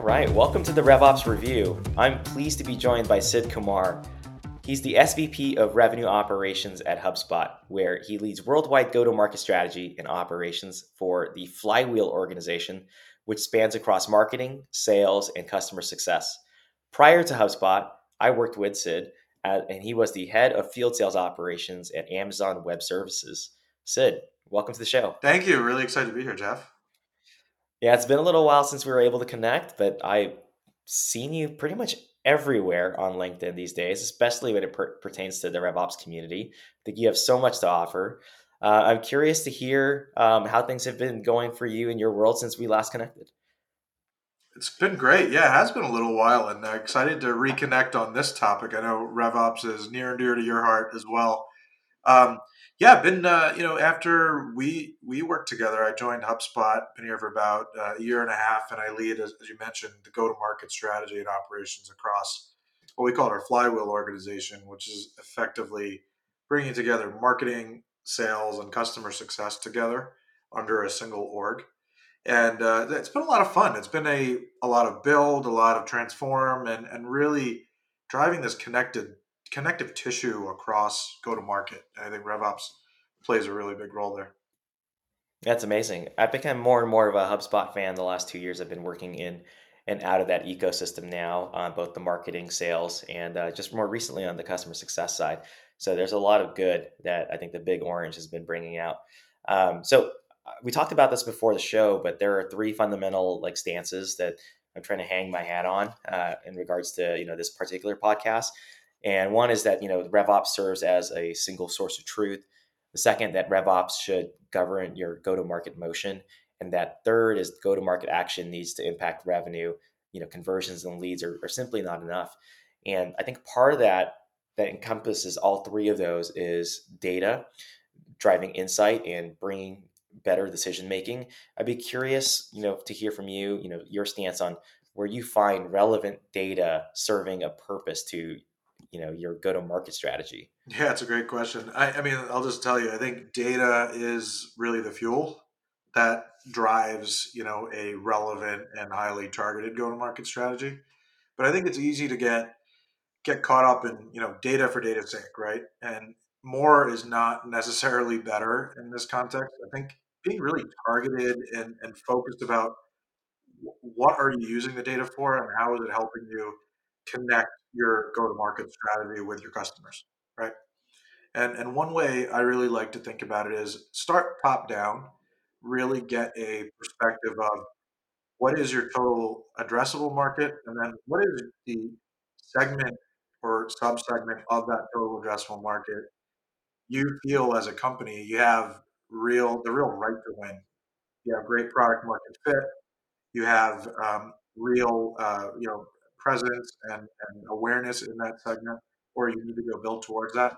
All right, welcome to the RevOps Review. I'm pleased to be joined by Sid Kumar. He's the SVP of Revenue Operations at HubSpot, where he leads worldwide go to market strategy and operations for the Flywheel organization, which spans across marketing, sales, and customer success. Prior to HubSpot, I worked with Sid, and he was the head of field sales operations at Amazon Web Services. Sid, welcome to the show. Thank you. Really excited to be here, Jeff. Yeah, it's been a little while since we were able to connect, but I've seen you pretty much everywhere on LinkedIn these days, especially when it per- pertains to the RevOps community. I think you have so much to offer. Uh, I'm curious to hear um, how things have been going for you in your world since we last connected. It's been great. Yeah, it has been a little while, and uh, excited to reconnect on this topic. I know RevOps is near and dear to your heart as well. Um, yeah, been uh, you know after we we worked together, I joined HubSpot. Been here for about uh, a year and a half, and I lead, as, as you mentioned, the go to market strategy and operations across what we call our Flywheel organization, which is effectively bringing together marketing, sales, and customer success together under a single org. And uh, it's been a lot of fun. It's been a a lot of build, a lot of transform, and and really driving this connected connective tissue across go to market. I think RevOps plays a really big role there. That's amazing. I've become more and more of a HubSpot fan the last two years. I've been working in and out of that ecosystem now on both the marketing, sales, and uh, just more recently on the customer success side. So there's a lot of good that I think the Big Orange has been bringing out. Um, so uh, we talked about this before the show, but there are three fundamental like stances that I'm trying to hang my hat on uh, in regards to you know this particular podcast. And one is that you know RevOps serves as a single source of truth. The second, that RevOps should govern your go-to-market motion, and that third is go-to-market action needs to impact revenue. You know, conversions and leads are, are simply not enough. And I think part of that that encompasses all three of those is data, driving insight, and bringing better decision making. I'd be curious, you know, to hear from you, you know, your stance on where you find relevant data serving a purpose to you know your go to market strategy? Yeah it's a great question. I, I mean i'll just tell you i think data is really the fuel that drives you know a relevant and highly targeted go to market strategy. But i think it's easy to get get caught up in you know data for data's sake right? And more is not necessarily better in this context. I think being really targeted and, and focused about what are you using the data for and how is it helping you connect your go to market strategy with your customers, right? And and one way I really like to think about it is start top down, really get a perspective of what is your total addressable market, and then what is the segment or subsegment of that total addressable market you feel as a company you have real the real right to win. You have great product market fit. You have um, real uh, you know presence and, and awareness in that segment, or you need to go build towards that.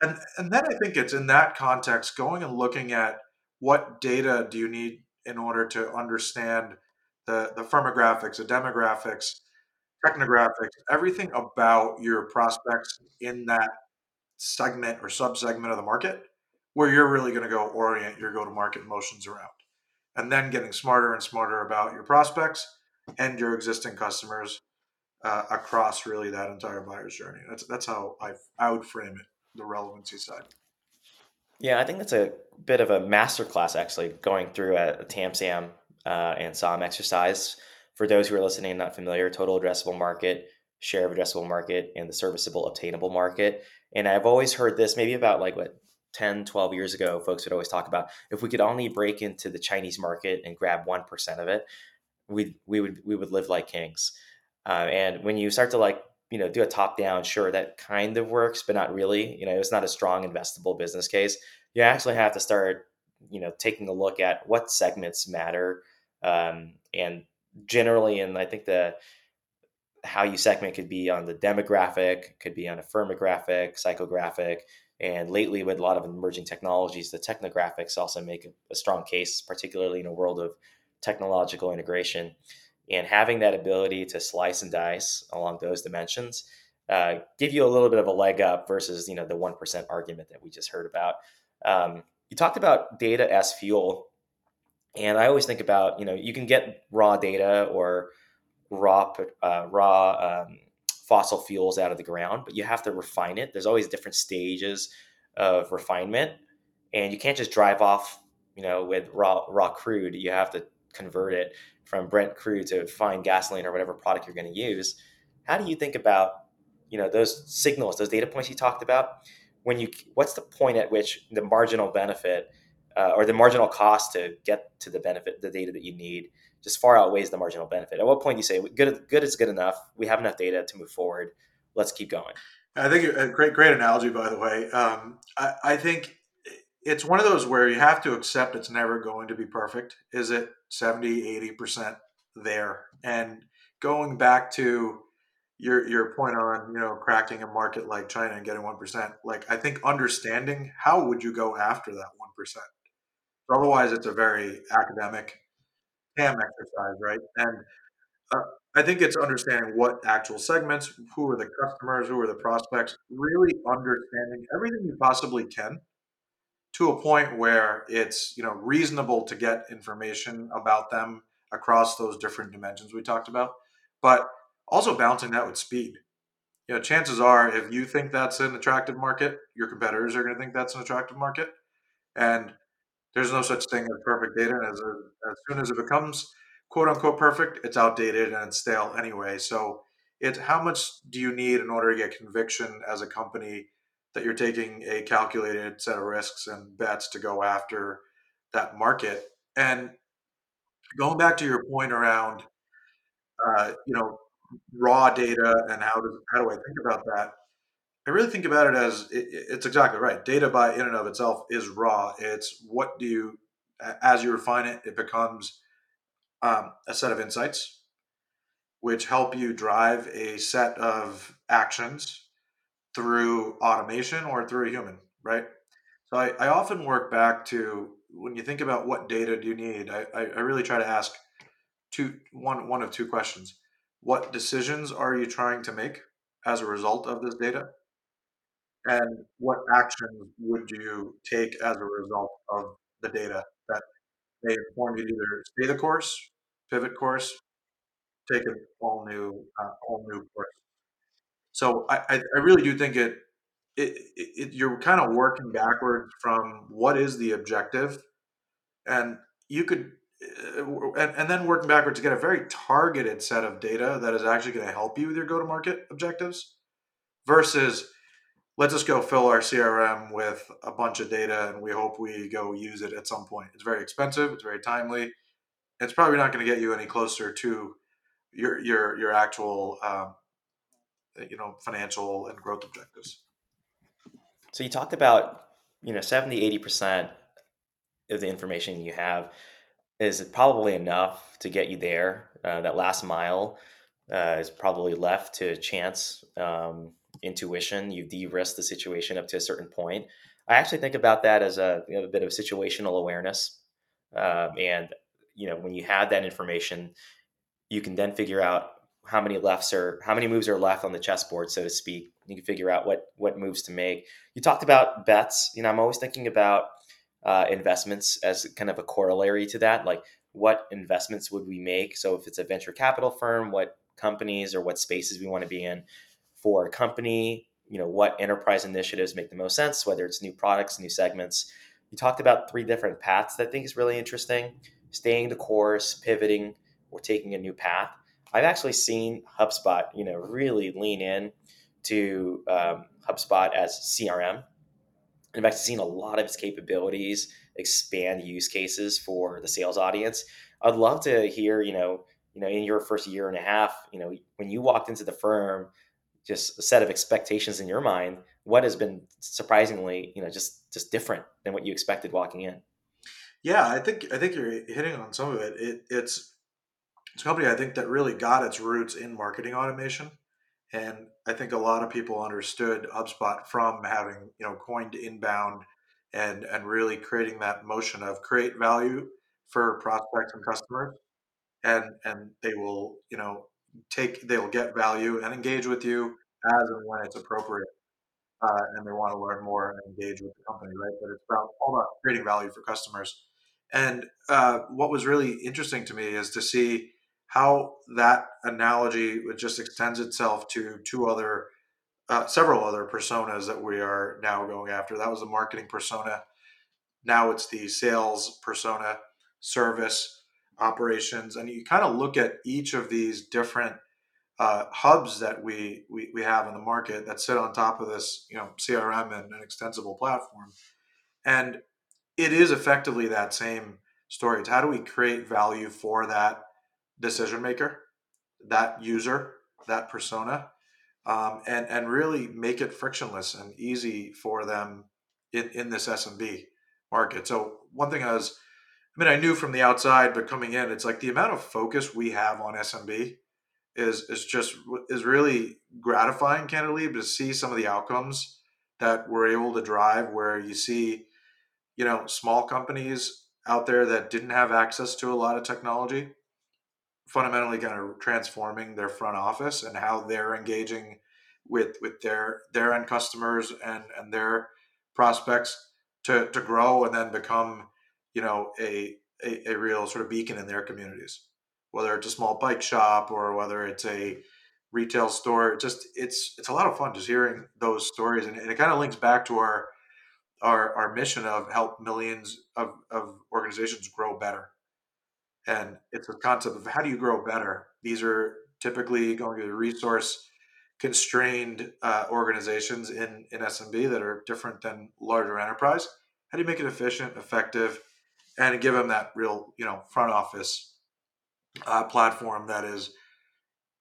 And and then I think it's in that context going and looking at what data do you need in order to understand the the firmographics, the demographics, technographics, everything about your prospects in that segment or subsegment of the market where you're really going to go orient your go to market motions around. And then getting smarter and smarter about your prospects and your existing customers uh, across really that entire buyer's journey. That's that's how I I would frame it, the relevancy side. Yeah, I think that's a bit of a masterclass actually going through a, a TAMSAM uh, and SOM exercise. For those who are listening and not familiar, total addressable market, share of addressable market, and the serviceable obtainable market. And I've always heard this maybe about like what 10, 12 years ago, folks would always talk about if we could only break into the Chinese market and grab 1% of it, we we would we would live like kings. Uh, and when you start to like you know do a top down, sure that kind of works, but not really. You know, it's not a strong investable business case. You actually have to start you know taking a look at what segments matter um, and generally and i think the how you segment could be on the demographic could be on a firmographic psychographic and lately with a lot of emerging technologies the technographics also make a, a strong case particularly in a world of technological integration and having that ability to slice and dice along those dimensions uh, give you a little bit of a leg up versus you know the 1% argument that we just heard about um, you talked about data as fuel and i always think about you know you can get raw data or raw uh, raw um, fossil fuels out of the ground, but you have to refine it. There's always different stages of refinement, and you can't just drive off, you know, with raw raw crude. You have to convert it from Brent crude to fine gasoline or whatever product you're going to use. How do you think about, you know, those signals, those data points you talked about? When you, what's the point at which the marginal benefit uh, or the marginal cost to get to the benefit, the data that you need, just far outweighs the marginal benefit. At what point do you say good, good is good enough? We have enough data to move forward. Let's keep going. I think a great, great analogy, by the way. Um, I, I think it's one of those where you have to accept it's never going to be perfect. Is it 70, 80% there? And going back to your your point on you know cracking a market like China and getting one percent, like I think understanding how would you go after that one percent. Otherwise, it's a very academic TAM exercise, right? And uh, I think it's understanding what actual segments, who are the customers, who are the prospects, really understanding everything you possibly can to a point where it's you know reasonable to get information about them across those different dimensions we talked about, but also balancing that with speed. You know, chances are if you think that's an attractive market, your competitors are going to think that's an attractive market, and there's no such thing as perfect data. And as, as soon as it becomes quote unquote perfect, it's outdated and it's stale anyway. So it's how much do you need in order to get conviction as a company that you're taking a calculated set of risks and bets to go after that market. And going back to your point around, uh, you know, raw data and how does how do I think about that? I really think about it as it, it's exactly right. Data by in and of itself is raw. It's what do you, as you refine it, it becomes um, a set of insights, which help you drive a set of actions through automation or through a human, right? So I, I often work back to when you think about what data do you need, I, I really try to ask two one one of two questions. What decisions are you trying to make as a result of this data? and what actions would you take as a result of the data that may inform you to either stay the course, pivot course, take an all new, uh, all new course. So I, I really do think it, it, it you're kind of working backwards from what is the objective, and you could, uh, and, and then working backwards to get a very targeted set of data that is actually going to help you with your go to market objectives, versus let's just go fill our CRM with a bunch of data and we hope we go use it at some point. It's very expensive, it's very timely. It's probably not going to get you any closer to your your your actual um, you know financial and growth objectives. So you talked about you know 70 80% of the information you have is probably enough to get you there. Uh, that last mile uh, is probably left to chance. Um, intuition. You de-risk the situation up to a certain point. I actually think about that as a, you know, a bit of situational awareness. Um, and you know, when you have that information, you can then figure out how many lefts are how many moves are left on the chessboard, so to speak. You can figure out what what moves to make. You talked about bets. You know, I'm always thinking about uh, investments as kind of a corollary to that. Like, what investments would we make? So, if it's a venture capital firm, what companies or what spaces we want to be in for a company, you know, what enterprise initiatives make the most sense, whether it's new products, new segments. You talked about three different paths that I think is really interesting staying the course, pivoting, or taking a new path. I've actually seen HubSpot, you know, really lean in to um, HubSpot as CRM. In fact, I've seen a lot of its capabilities expand use cases for the sales audience. I'd love to hear, you know, you know, in your first year and a half, you know, when you walked into the firm, just a set of expectations in your mind what has been surprisingly you know just just different than what you expected walking in yeah i think i think you're hitting on some of it, it it's it's a company i think that really got its roots in marketing automation. And i think a lot of people understood hubspot from having you know coined inbound and and really creating that motion of create value for prospects and customers. And and they will you know take they'll get value and engage with you as and when it's appropriate uh, and they want to learn more and engage with the company right? But it's about all about creating value for customers. And uh, what was really interesting to me is to see how that analogy just extends itself to two other, uh, several other personas that we are now going after. That was the marketing persona. Now it's the sales persona, service, operations, and you kind of look at each of these different uh, hubs that we, we we have in the market that sit on top of this, you know, CRM and an extensible platform, and it is effectively that same story. It's how do we create value for that decision maker, that user, that persona, um, and and really make it frictionless and easy for them in, in this SMB market. So one thing I was, I mean, I knew from the outside, but coming in, it's like the amount of focus we have on SMB is is just is really gratifying, candidly, to see some of the outcomes that we're able to drive. Where you see, you know, small companies out there that didn't have access to a lot of technology fundamentally kind of transforming their front office and how they're engaging with with their their end customers and and their prospects to to grow and then become you know a a, a real sort of beacon in their communities. Whether it's a small bike shop or whether it's a retail store just it's it's a lot of fun just hearing those stories. And, and it kind of links back to our our our mission of help millions of, of organizations grow better and it's a concept of how do you grow better? These are typically going to be resource constrained uh, organizations in in smb that are different than larger enterprise. How do you make it efficient effective and give them that real you know front office uh, platform that is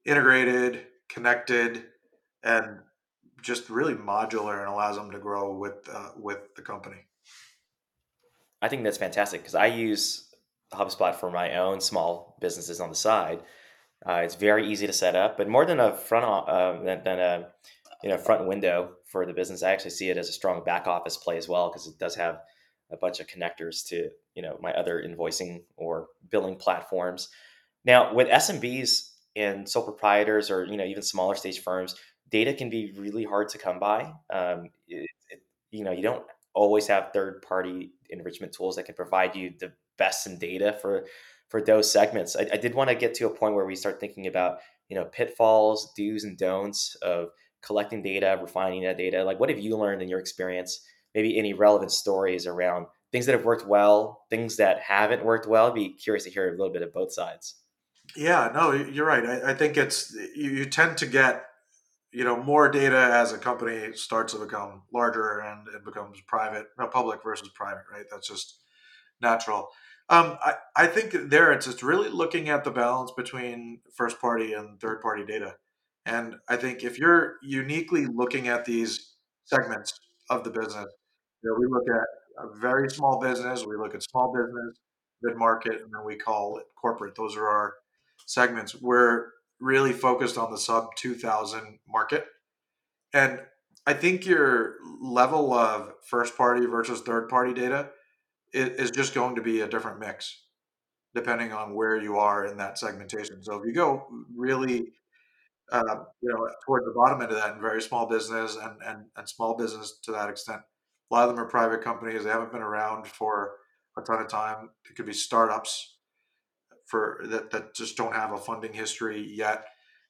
integrated connected and just really modular and allows them to grow with uh, with the company? I think that's fantastic because I use HubSpot for my own small businesses on the side. Uh, it's very easy to set up, but more than a front uh, than, than a you know front window for the business, I actually see it as a strong back office play as well because it does have a bunch of connectors to you know my other invoicing or billing platforms. Now with SMBs and sole proprietors or you know even smaller stage firms, data can be really hard to come by. Um, it, it, you know you don't always have third party enrichment tools that can provide you the best in data for for those segments. I, I did want to get to a point where we start thinking about you know pitfalls, do's and don'ts of collecting data, refining that data. Like what have you learned in your experience? Maybe any relevant stories around things that have worked well, things that haven't worked well. I'd be curious to hear a little bit of both sides. yeah no you're right i, I think it's you, you tend to get you know more data as a company starts to become larger and it becomes private public versus private right that's just natural um, I, I think there it's just really looking at the balance between first party and third party data. And i think if you're uniquely looking at these segments of the business you know, we look at a very small business we look at small business mid market and then we call it corporate. Those are our segments. We're really focused on the sub 2000 market. And I think your level of first party versus third party data i- is just going to be a different mix depending on where you are in that segmentation. So if you go really, uh, you know, towards the bottom end of that in very small business and, and, and small business to that extent, a lot of them are private companies. They haven't been around for a ton of time. It could be startups for that, that just don't have a funding history yet.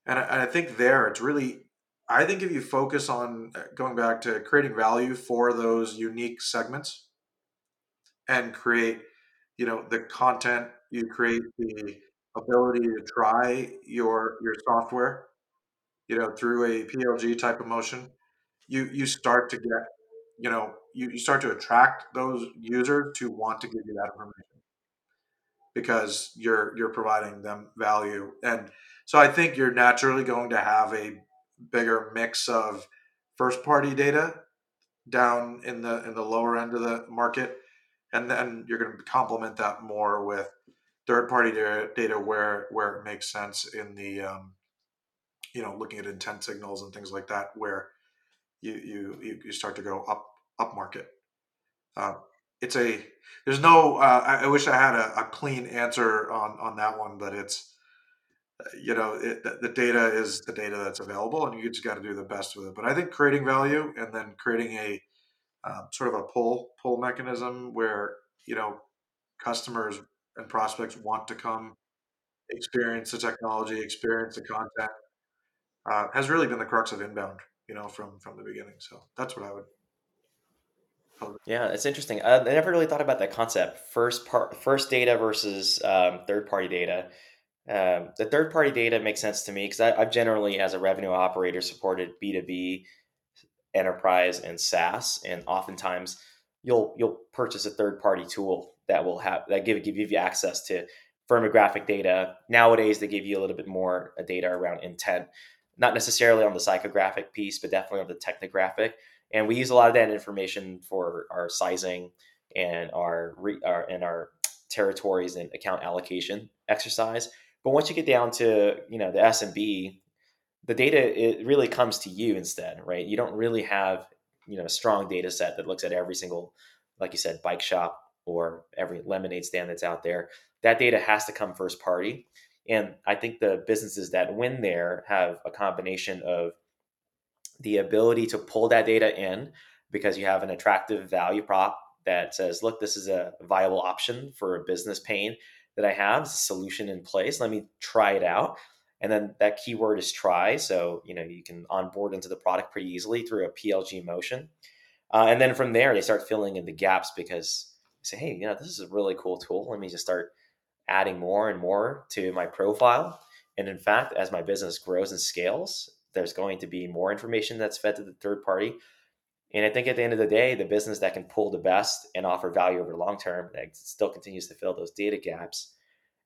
And I, and I think there it's really I think if you focus on uh, going back to creating value for those unique segments and create, you know, the content, you create the ability to try your your software, you know, through a PLG type of motion, you you start to get, you know, you, you start to attract those users to want to give you that information because you're you're providing them value. And so I think you're naturally going to have a bigger mix of first party data down in the in the lower end of the market, and then you're going to complement that more with third party data, where where it makes sense in the um, you know looking at intent signals and things like that where you you you, start to go up up market. Uh, it's a there's no uh, I, I wish I had a, a clean answer on on that one, but it's you know it, the the data is the data that's available, and you just got to do the best with it. But I think creating value and then creating a um, sort of a pull pull mechanism where you know customers and prospects want to come experience the technology, experience the content, uh, has really been the crux of inbound. You know, from from the beginning. So that's what I would. Yeah, it's interesting. I, never really thought about that concept. First part, first data versus um, third party data. Um, the third party data makes sense to me because I've generally, as a revenue operator, supported B two B, enterprise, and SaaS, and oftentimes you'll you'll purchase a third party tool that will have that give give you access to firmographic data. Nowadays, they give you a little bit more uh, data around intent, not necessarily on the psychographic piece, but definitely on the technographic. And we use a lot of that information for our sizing and our, our and our territories and account allocation exercise but once you get down to you know the SMB, the data it really comes to you instead, right? You don't really have you know a strong data set that looks at every single, like you said, bike shop or every lemonade stand that's out there. That data has to come first party. And I think the businesses that win there have a combination of the ability to pull that data in because you have an attractive value prop that says, look, this is a viable option for a business pain that I have, a solution in place. Let me try it out. And then that keyword is try. So, you know, you can onboard into the product pretty easily through a PLG motion. Uh, and then from there, they start filling in the gaps because say, hey, you know, this is a really cool tool. Let me just start adding more and more to my profile. And in fact, as my business grows and scales, there's going to be more information that's fed to the third party. And I think at the end of the day, the business that can pull the best and offer value over the long term, that still continues to fill those data gaps,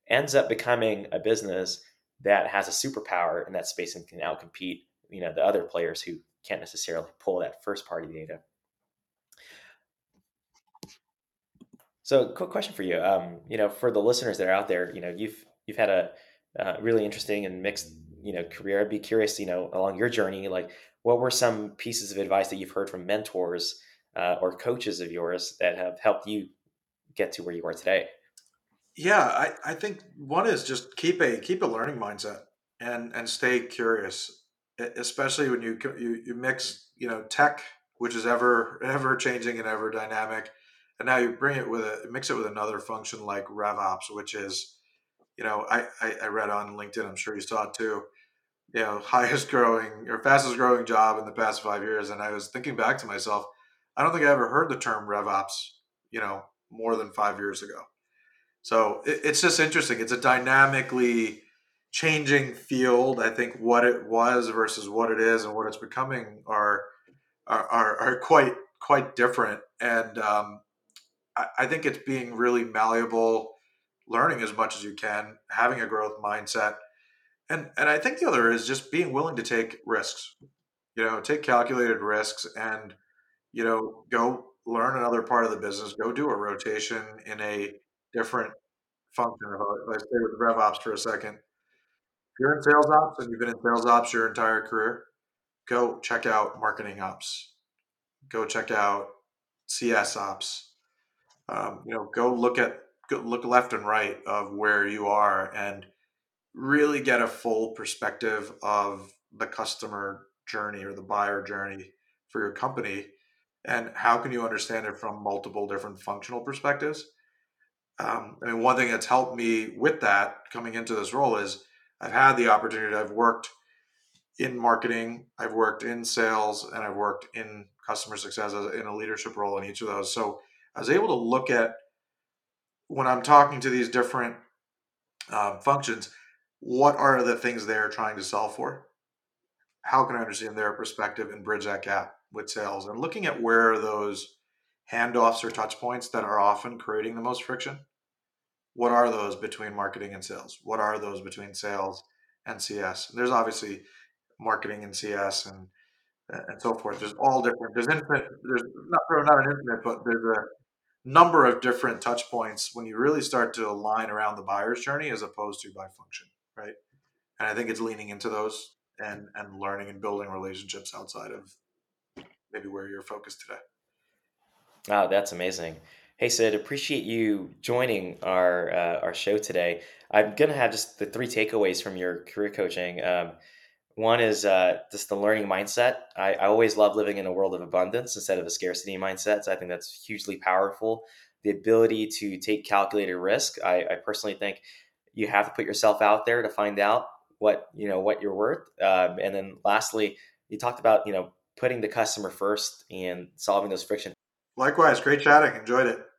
ends up becoming a business that has a superpower in that space and can outcompete, you know, the other players who can't necessarily pull that first party data. So, quick question for you. Um, you know, for the listeners that are out there, you know, you've you've had a uh, really interesting and mixed, you know, career. I'd be curious, you know, along your journey, like what were some pieces of advice that you've heard from mentors uh, or coaches of yours that have helped you get to where you are today? Yeah, I, I think one is just keep a keep a learning mindset and and stay curious, especially when you you, you mix you know tech, which is ever ever changing and ever dynamic, and now you bring it with a mix it with another function like RevOps, which is you know I, I, I read on LinkedIn, I'm sure you saw it too you know highest growing or fastest growing job in the past five years and i was thinking back to myself i don't think i ever heard the term revops you know more than five years ago so it, it's just interesting it's a dynamically changing field i think what it was versus what it is and what it's becoming are are, are, are quite quite different and um, I, I think it's being really malleable learning as much as you can having a growth mindset and and I think the other is just being willing to take risks. You know, take calculated risks and you know go learn another part of the business. Go do a rotation in a different function. If I stay with RevOps for a second, if you're in sales ops and you've been in sales ops your entire career, go check out marketing ops. Go check out CS ops. Um, you know, go look at go look left and right of where you are and really get a full perspective of the customer journey or the buyer journey for your company and how can you understand it from multiple different functional perspectives um, i mean one thing that's helped me with that coming into this role is i've had the opportunity i've worked in marketing i've worked in sales and i've worked in customer success in a leadership role in each of those so i was able to look at when i'm talking to these different um, functions what are the things they're trying to solve for? How can I understand their perspective and bridge that gap with sales? And looking at where those handoffs or touch points that are often creating the most friction. What are those between marketing and sales? What are those between sales and CS? There's obviously marketing and CS and uh, and so forth. There's all different. There's infinite. There's not not an infinite, but there's a number of different touch points when you really start to align around the buyer's journey as opposed to by function right? And I think it's leaning into those and and learning and building relationships outside of maybe where you're focused today. Oh, that's amazing. Hey Sid, appreciate you joining our uh, our show today. I'm gonna have just the three takeaways from your career coaching. Um, one is uh, just the learning mindset. I, I always love living in a world of abundance instead of a scarcity mindset. So I think that's hugely powerful. The ability to take calculated risk. I, I personally think you have to put yourself out there to find out what you know what you're worth. Um, and then lastly, you talked about you know putting the customer first and solving those friction. Likewise, great chatting. Enjoyed it.